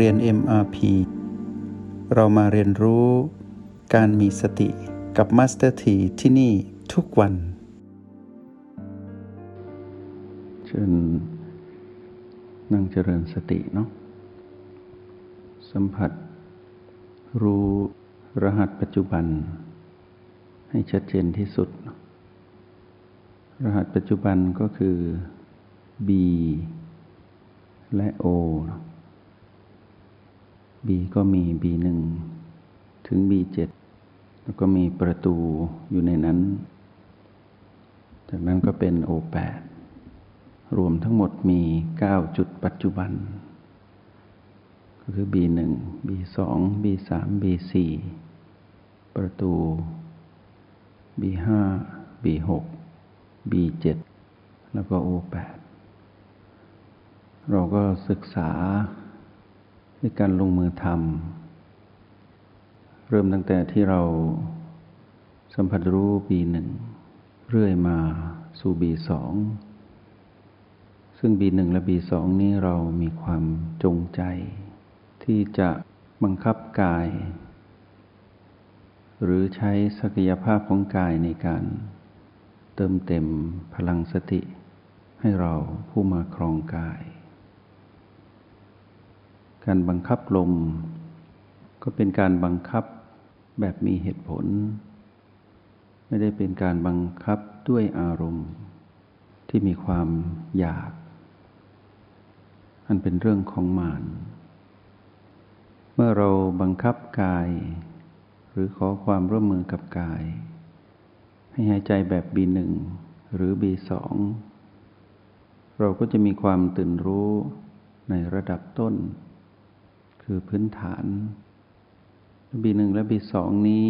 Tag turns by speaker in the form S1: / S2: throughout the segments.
S1: เรียน MRP เรามาเรียนรู้การมีสติกับ Master T ที่ที่นี่ทุกวัน เชิญนั่งเจริญสติเนาะสัมผัส รู้รหัสปัจจุบัน ให้ชัดเจนที่สุด รหัสปัจจุบันก็คือ B และ O B ก็มี B1 ถึง B7 แล้วก็มีประตูอยู่ในนั้น จากนั้นก็เป็น O8 รวมทั้งหมดมี 9 จุดปัจจุบัน ก็คือ B1 B2 B3 B4 ประตู B5 B6 B7 แล้วก็ O8 เราก็ศึกษา ในการลงมือทำเริ่มตั้งแต่ที่เราสัมผัสรู้บีหนึ่งเรื่อยมาสู่บีสองซึ่งบีหนึ่งและบีสองนี้เรามีความจงใจ ที่จะบังคับกาย หรือใช้ศักยภาพของกายในการเติมเต็มพลังสติ ให้เราผู้มาครองกาย การบังคับลม ก็เป็นการบังคับแบบมีเหตุผล ไม่ได้เป็นการบังคับด้วยอารมณ์ ที่มีความอยาก อันเป็นเรื่องของมาน เมื่อเราบังคับกาย หรือขอความร่วมมือกับกาย ให้หายใจแบบบีหนึ่งหรือบีสองเราก็จะมีความตื่นรู้ในระดับต้น คือพื้นฐาน ระบีหนึ่งและบีสองนี้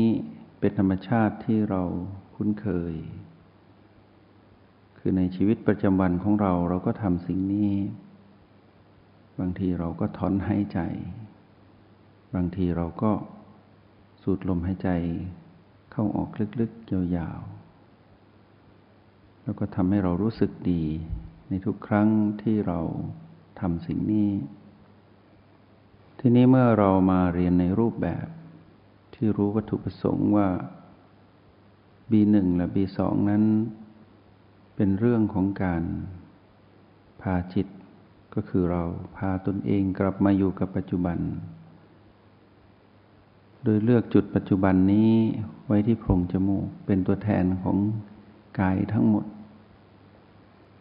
S1: เป็นธรรมชาติที่เราคุ้นเคย คือในชีวิตประจำวันของเราเราก็ทำสิ่งนี้ บางทีเราก็ถอนหายใจ บางทีเราก็สูดลมหายใจเข้าออกลึกๆยาวๆ แล้วก็ทำให้เรารู้สึกดีในทุกครั้งที่เราทำสิ่งนี้ ทีนี้เมื่อเรามาเรียนในรูปแบบ ที่รู้วัตถุประสงค์ว่า B1 และ B2 นั้น เป็นเรื่องของการพาจิต ก็คือเราพาตนเองกลับมาอยู่กับปัจจุบัน โดยเลือกจุดปัจจุบันนี้ไว้ที่โพรงจมูกเป็นตัวแทนของกายทั้งหมด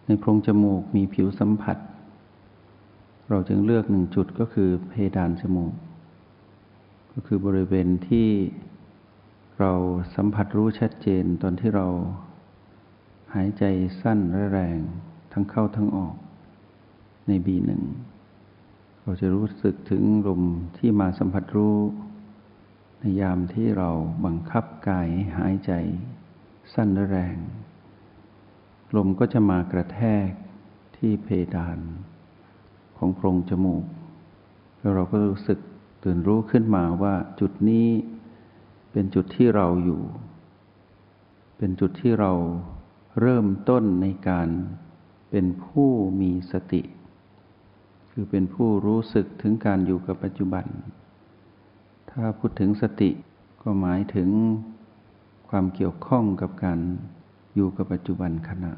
S1: ในโพรงจมูกมีผิวสัมผัส เราจึงเลือกหนึ่งจุดก็คือเพดานจมูก ก็คือบริเวณที่เราสัมผัสรู้ชัดเจนตอนที่เราหายใจสั้นและแรง ทั้งเข้าทั้งออกในบีหนึ่งเราจะรู้สึกถึงลมที่มาสัมผัสรู้ในยามที่เราบังคับกายหายใจสั้นและแรง ลมก็จะมากระแทกที่เพดาน ของโพรงจมูก แล้วเราก็รู้สึกตื่นรู้ขึ้นมาว่าจุดนี้เป็นจุดที่เราอยู่ เป็นจุดที่เราเริ่มต้นในการเป็นผู้มีสติ คือเป็นผู้รู้สึกถึงการอยู่กับปัจจุบัน ถ้าพูดถึงสติก็หมายถึงความเกี่ยวข้องกับการอยู่กับปัจจุบันขณะ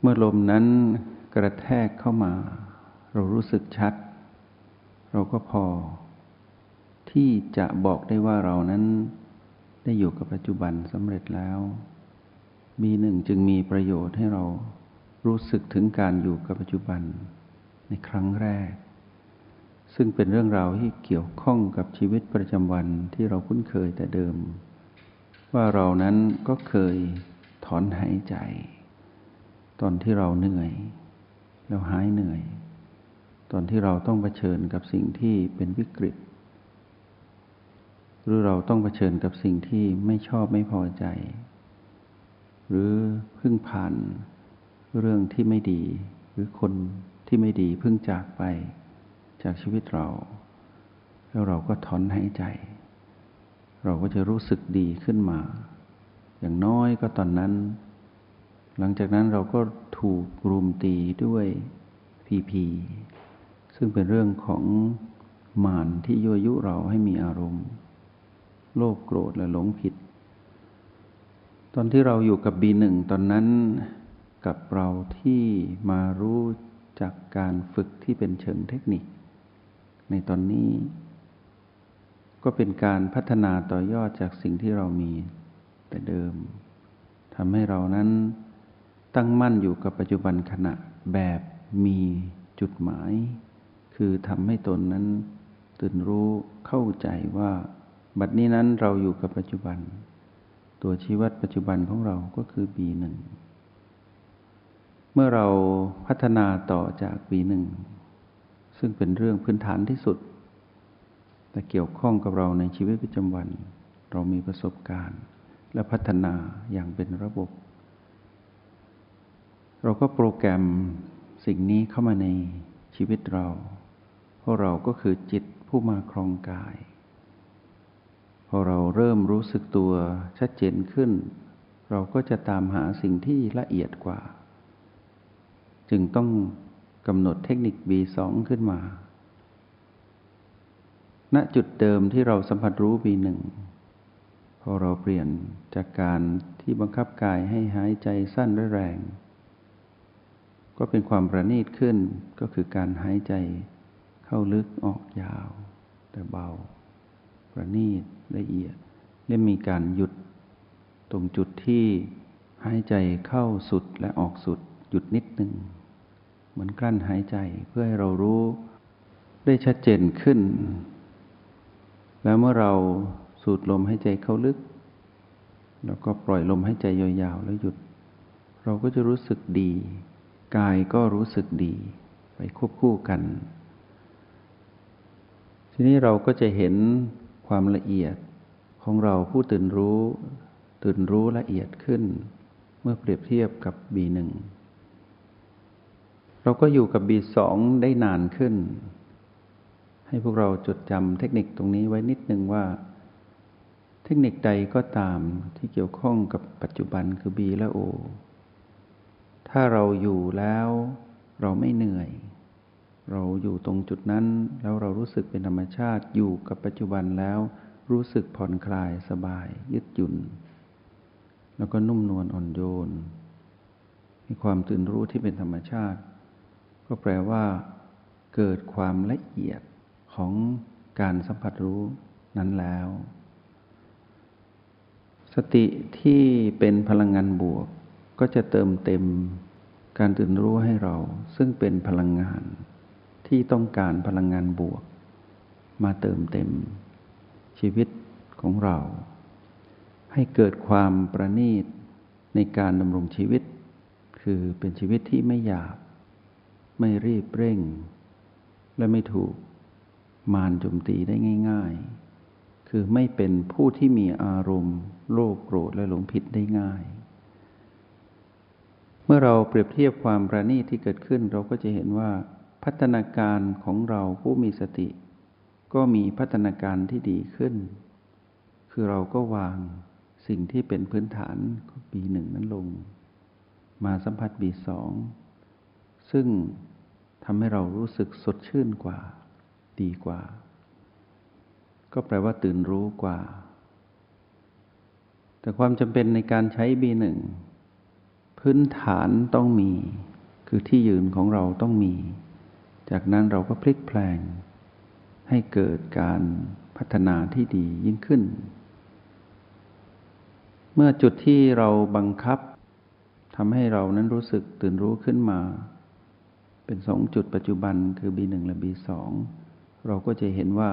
S1: เมื่อลมนั้น กระแทกเข้ามา เรารู้สึกชัด เราก็พอ ที่จะบอกได้ว่าเรานั้น ได้อยู่กับปัจจุบันสำเร็จแล้ว มีหนึ่งจึงมีประโยชน์ให้เรารู้สึกถึงการอยู่กับปัจจุบันในครั้งแรก ซึ่งเป็นเรื่องราวที่เกี่ยวข้องกับชีวิตประจำวันที่เราคุ้นเคยแต่เดิม ว่าเรานั้นก็เคยถอนหายใจ ตอนที่เราเหนื่อย แล้วหายเหนื่อย ตอนที่เราต้องเผชิญกับสิ่งที่เป็นวิกฤต หรือเราต้องเผชิญกับสิ่งที่ไม่ชอบไม่พอใจ หรือเพิ่งผ่านเรื่องที่ไม่ดี หรือคนที่ไม่ดีเพิ่งจากไปจากชีวิตเรา แล้วเราก็ถอนหายใจ เราก็จะรู้สึกดีขึ้นมา อย่างน้อยก็ตอนนั้น หลังจากนั้นเราก็ถูกรุมตีด้วยพีพีซึ่งเป็นเรื่องของมารที่ยั่วยุเราให้มีอารมณ์ โลภโกรธและหลงผิด ตอนที่เราอยู่กับบีหนึ่งตอนนั้นกับเราที่มารู้จากการฝึกที่เป็นเชิงเทคนิค ในตอนนี้ ก็เป็นการพัฒนาต่อยอดจากสิ่งที่เรามีแต่เดิมทำให้เรานั้น ตั้งมั่นอยู่กับปัจจุบันขณะแบบมีจุดหมาย คือทำให้ตนนั้น ตื่นรู้เข้าใจว่า บัดนี้นั้นเราอยู่กับปัจจุบัน ตัวชีวัดปัจจุบันของเราก็คือ B1 เมื่อเราพัฒนาต่อจาก B1 ซึ่งเป็นเรื่องพื้นฐานที่สุด แต่เกี่ยวข้องกับเราในชีวิตประจำวัน เรามีประสบการณ์ และพัฒนาอย่างเป็นระบบ เราก็โปรแกรมสิ่งนี้เข้ามาในชีวิตเรา เพราะเราก็คือจิตผู้มาครองกาย พอเราเริ่มรู้สึกตัวชัดเจนขึ้น เราก็จะตามหาสิ่งที่ละเอียดกว่า จึงต้องกำหนดเทคนิค B2 ขึ้นมา ณ จุดเดิมที่เราสัมผัสรู้ B1 พอเราเปลี่ยนจากการที่บังคับกายให้หายใจสั้นและแรง ก็เป็นความประณีตขึ้นก็คือการหายใจเข้าลึกออกยาว แต่เบา ประณีตละเอียด และมีการหยุด ตรงจุดที่หายใจเข้าสุดและออกสุดหยุดนิดหนึ่งเหมือนกลั้นหายใจเพื่อให้เรารู้ได้ชัดเจนขึ้น แล้วเมื่อเราสูดลมหายใจเข้าลึก แล้วก็ปล่อยลมหายใจยาวๆแล้วหยุด เราก็จะรู้สึกดี กายก็รู้สึกดีไปควบคู่กัน ทีนี้เราก็จะเห็นความละเอียดของเราผู้ตื่นรู้ ตื่นรู้ละเอียดขึ้น เมื่อเปรียบเทียบกับ B1 เราก็อยู่กับ B2 ได้นานขึ้น ให้พวกเราจดจำเทคนิคตรงนี้ไว้นิดนึงว่า เทคนิคใดก็ตามที่เกี่ยวข้องกับปัจจุบันคือ B และ O ถ้าเราอยู่แล้วเราไม่เหนื่อย เราอยู่ตรงจุดนั้นแล้วเรารู้สึกเป็นธรรมชาติอยู่กับปัจจุบันแล้ว รู้สึกผ่อนคลายสบายยืดหยุ่น แล้วก็นุ่มนวลอ่อนโยน มีความตื่นรู้ที่เป็นธรรมชาติ ก็แปลว่า เกิดความละเอียดของการสัมผัสรู้นั้นแล้ว สติที่เป็นพลังงานบวก ก็จะเติมเต็มการตื่นรู้ให้เรา ซึ่งเป็นพลังงานที่ต้องการพลังงานบวก มาเติมเต็ม ชีวิตของเรา ให้เกิดความประณีตในการดำรงชีวิต คือเป็นชีวิตที่ไม่หยาบ ไม่รีบเร่ง และไม่ถูกมารโจมตีได้ง่าย ๆ คือไม่เป็นผู้ที่มีอารมณ์ โลภโกรธและหลงผิดได้ง่าย เมื่อเราเปรียบเทียบความประณีตที่เกิดขึ้น เราก็จะเห็นว่าพัฒนาการของเราผู้มีสติ ก็มีพัฒนาการที่ดีขึ้น คือเราก็วางสิ่งที่เป็นพื้นฐานของปีหนึ่งนั้นลง มาสัมผัสบีสองซึ่งทำให้เรารู้สึกสดชื่นกว่า ดีกว่า ก็แปลว่าตื่นรู้กว่า แต่ความจำเป็นในการใช้บีหนึ่ง พื้นฐานต้องมี คือที่ยืนของเราต้องมี จากนั้นเราก็พลิกแปลง ให้เกิดการพัฒนาที่ดียิ่งขึ้น เมื่อจุดที่เราบังคับทำให้เรานั้นรู้สึกตื่นรู้ขึ้นมา เป็นสองจุดปัจจุบันคือ B1 และ B2 เราก็จะเห็นว่า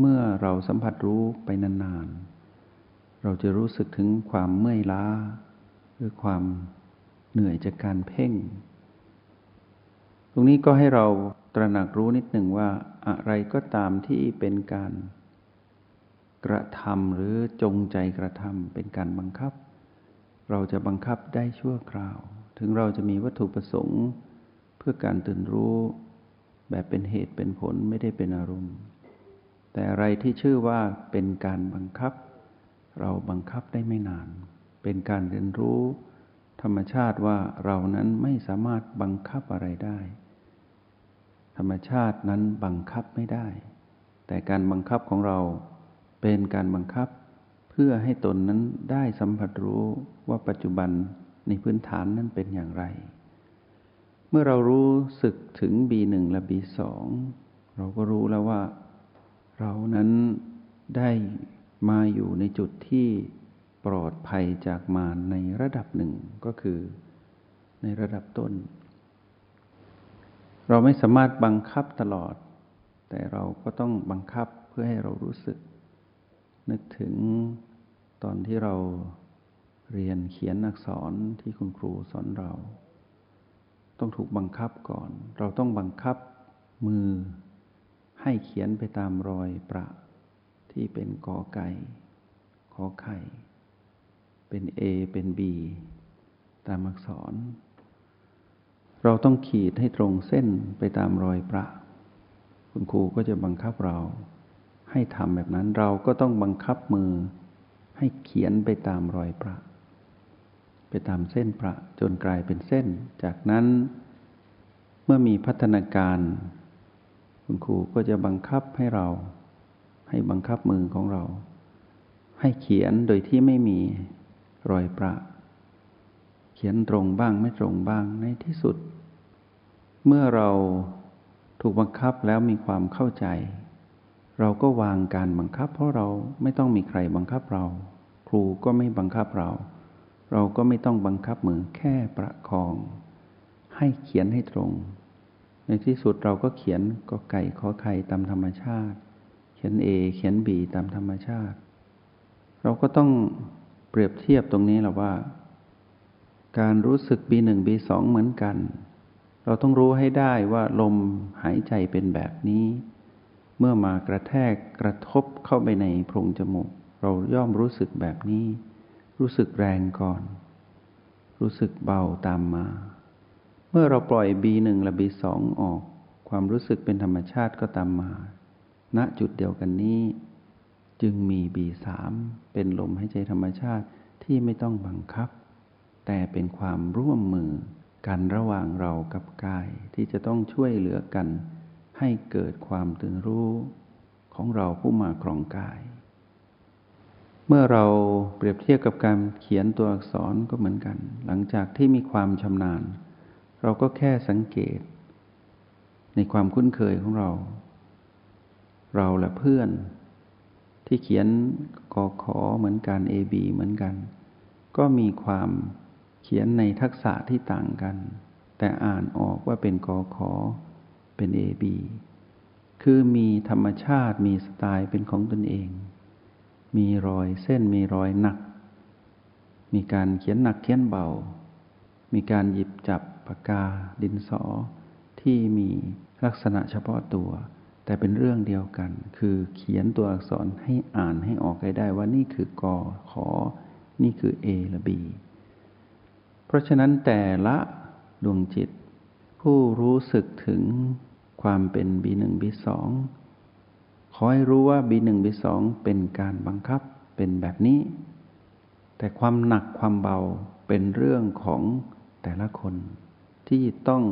S1: เมื่อเราสัมผัสรู้ไปนานๆ เราจะรู้สึกถึงความเมื่อยล้า หรือความ เหนื่อยจากการเพ่ง ตรงนี้ก็ให้เราตระหนักรู้นิดหนึ่งว่าอะไรก็ตามที่เป็นการกระทำหรือจงใจกระทำเป็นการบังคับ เราจะบังคับได้ชั่วคราว ถึงเราจะมีวัตถุประสงค์ เพื่อการตื่นรู้แบบเป็นเหตุเป็นผลไม่ได้เป็นอารมณ์ แต่อะไรที่ชื่อว่าเป็นการบังคับ เราบังคับได้ไม่นาน เป็นการเรียนรู้ ธรรมชาติว่าเรานั้นไม่สามารถบังคับอะไรได้ ธรรมชาตินั้นบังคับไม่ได้ แต่การบังคับของเราเป็นการบังคับเพื่อให้ตนนั้นได้สัมผัสรู้ว่าปัจจุบันในพื้นฐานนั้นเป็นอย่างไร เมื่อเรารู้สึกถึง B1 และ B2 เราก็รู้แล้วว่า เรานั้นได้มาอยู่ในจุดที่ ปลอดภัยจากมารในระดับหนึ่งก็คือในระดับต้น เราไม่สามารถบังคับตลอด แต่เราก็ต้องบังคับเพื่อให้เรารู้สึก นึกถึงตอนที่เราเรียนเขียนอักษรที่คุณครูสอนเรา ต้องถูกบังคับก่อน เราต้องบังคับมือให้เขียนไปตามรอยประที่เป็นกอไก่ขอไข่ เป็นเอเป็นบีตามอักษร เราต้องขีดให้ตรงเส้นไปตามรอยประ คุณครูก็จะบังคับเราให้ทำแบบนั้นเราก็ต้องบังคับมือให้เขียนไปตามรอยประ ไปตามเส้นประจนกลายเป็นเส้น จากนั้นเมื่อมีพัฒนาการ คุณครูก็จะบังคับให้เรา ให้บังคับมือของเรา ให้เขียนโดยที่ไม่มี รอยประ เขียนตรงบ้างไม่ตรงบ้างในที่สุด เมื่อเราถูกบังคับแล้วมีความเข้าใจ เราก็วางการบังคับ เพราะเราไม่ต้องมีใครบังคับเรา ครูก็ไม่บังคับเรา เราก็ไม่ต้องบังคับมือแค่ประคอง ให้เขียนให้ตรง ในที่สุดเราก็เขียนก็ไก่ขอไข่ตามธรรมชาติ เขียน A เขียน B ตามธรรมชาติ เราก็ต้อง เปรียบเทียบตรงนี้แหละว่า การรู้สึก B1 B2 เหมือนกัน เราต้องรู้ให้ได้ว่าลมหายใจเป็นแบบนี้ เมื่อมากระแทกกระทบเข้าไปในโพรงจมูก เราย่อมรู้สึกแบบนี้ รู้สึกแรงก่อน รู้สึกเบาตามมา เมื่อเราปล่อย B1 และ B2 ออก ความรู้สึกเป็นธรรมชาติก็ตามมา ณจุดเดียวกันนี้ จึงมีบีสามเป็นลมหายใจธรรมชาติที่ไม่ต้องบังคับ แต่เป็นความร่วมมือกันระหว่างเรากับกายที่จะต้องช่วยเหลือกัน ให้เกิดความตื่นรู้ของเราผู้มาครองกาย เมื่อเราเปรียบเทียบกับการเขียนตัวอักษรก็เหมือนกัน หลังจากที่มีความชำนาญ เราก็แค่สังเกต ในความคุ้นเคยของเรา เราและเพื่อน ที่เขียนกอขอเหมือนกัน A B เหมือนกัน ก็มีความเขียนในทักษะที่ต่างกัน แต่อ่านออกว่าเป็นกอขอเป็น A B คือมีธรรมชาติมีสไตล์เป็นของตนเอง มีรอยเส้นมีรอยหนัก มีการเขียนหนักเขียนเบา มีการหยิบจับปากกาดินสอที่มีลักษณะเฉพาะตัว แต่เป็นเรื่องเดียวกัน คือเขียนตัวอักษรให้อ่านให้ออกให้ได้ว่านี่คือกอขอ นี่คือ A และ B เพราะฉะนั้นแต่ละดวงจิต ผู้รู้สึกถึงความเป็น B1 B2 ขอให้รู้ว่า B1 B2 เป็นการบังคับเป็นแบบนี้ แต่ความหนักความเบาเป็นเรื่องของแต่ละคนที่ต้อง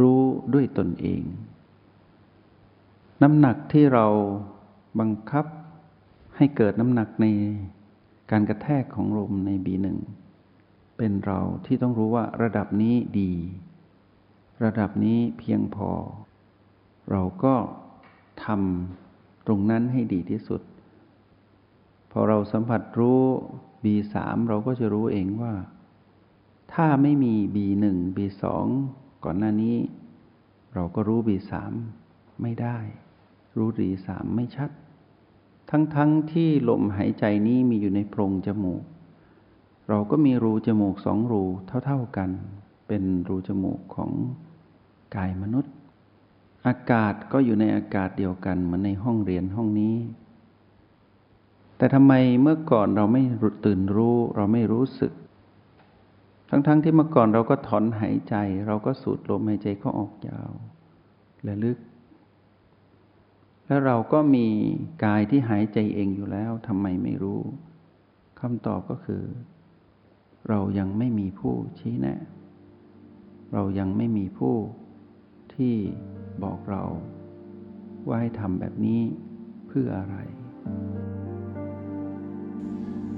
S1: รู้ด้วยตนเอง น้ำหนักที่เราบังคับให้เกิดน้ำหนักในการกระแทกของลมในบีหนึ่งเป็นเราที่ต้องรู้ว่าระดับนี้ดี ระดับนี้เพียงพอ เราก็ทำตรงนั้นให้ดีที่สุด พอเราสัมผัสรู้ B3 เราก็จะรู้เองว่า ถ้าไม่มี B1 B2 ก่อนหน้านี้ เราก็รู้ B3 ไม่ได้ รู้รีสามไม่ชัด ทั้งๆทที่ลมหายใจนี้มีอยู่ในโพรงจมูก เราก็มีรูจมูกสองรูเท่าๆกัน เป็นรูจมูกของกายมนุษย์ อากาศก็อยู่ในอากาศเดียวกันเหมือนในห้องเรียนห้องนี้ แต่ทำไมเมื่อก่อนเราไม่ตื่นรู้เราไม่รู้สึก ทั้งๆทที่เมื่อก่อนเราก็ถอนหายใจ เราก็สูดลมหายใจเข้าออกยาวและลึก แล้วเราก็มีกายที่หายใจเองอยู่แล้วทำไมไม่รู้คำตอบก็คือ เรายังไม่มีผู้ชี้แนะ เรายังไม่มีผู้ที่บอกเราว่าให้ทำแบบนี้เพื่ออะไร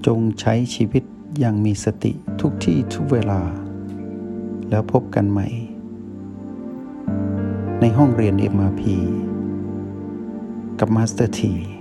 S1: จงใช้ชีวิตอย่างมีสติทุกที่ทุกเวลา แล้วพบกันใหม่ ในห้องเรียน MRP กับมาสเตอร์ที